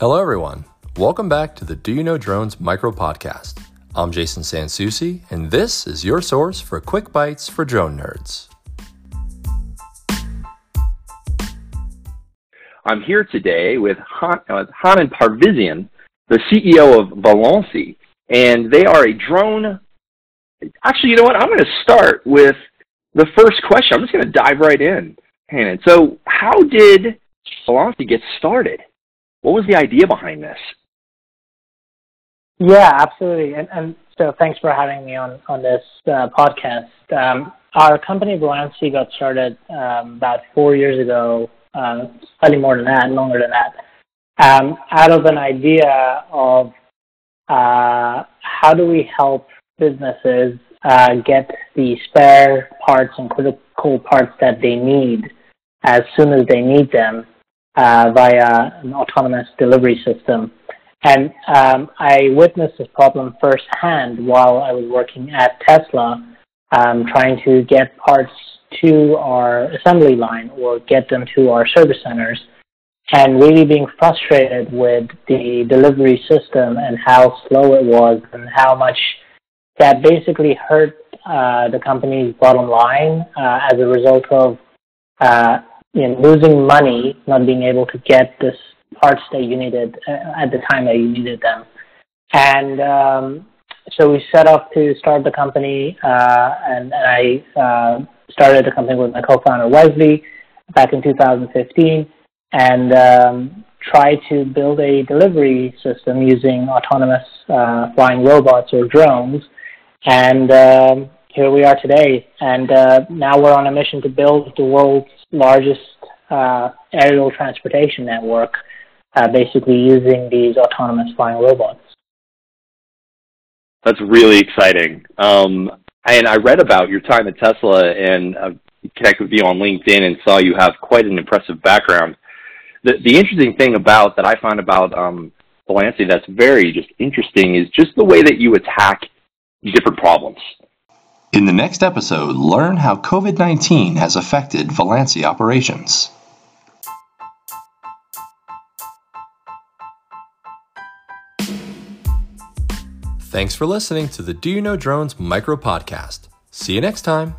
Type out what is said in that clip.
Hello, everyone. Welcome back to the Do You Know Drones micro podcast. I'm Jason Sansusi, and this is your source for quick bites for drone nerds. I'm here today with Han- uh, Hannan Parvizian, the CEO of Volansi, and they are a drone. Actually, you know what? I'm going to start with the first question. I'm just going to dive right in, Hannan. So, how did Volansi get started? What was the idea behind this? Yeah, absolutely. And, and so, thanks for having me on on this uh, podcast. Um, our company Volansi got started um, about four years ago, uh, slightly more than that, longer than that, um, out of an idea of uh, how do we help businesses uh, get the spare parts and critical parts that they need as soon as they need them uh, via an autonomous delivery system. And um, I witnessed this problem firsthand while I was working at Tesla, um, trying to get parts to our assembly line or get them to our service centers, and really being frustrated with the delivery system and how slow it was and how much that basically hurt uh, the company's bottom line uh, as a result of uh, you know, losing money, not being able to get the parts that you needed uh, at the time that you needed them. And um, so we set off to start the company, uh, and, and, I uh, started the company with my co-founder Wesley back in 2015, and um, tried to build a delivery system using autonomous uh, flying robots or drones. And um, here we are today. And uh, now we're on a mission to build the world's largest uh, aerial transportation network, uh, basically using these autonomous flying robots. That's really exciting. Um, and I read about your time at Tesla and uh, connected with you on LinkedIn and saw you have quite an impressive background. The, the interesting thing about that I find about um, Volansi that's very just interesting is just the way that you attack different problems. In the next episode, learn how COVID 19 has affected Volansi operations. Thanks for listening to the Do You Know Drones micro podcast. See you next time.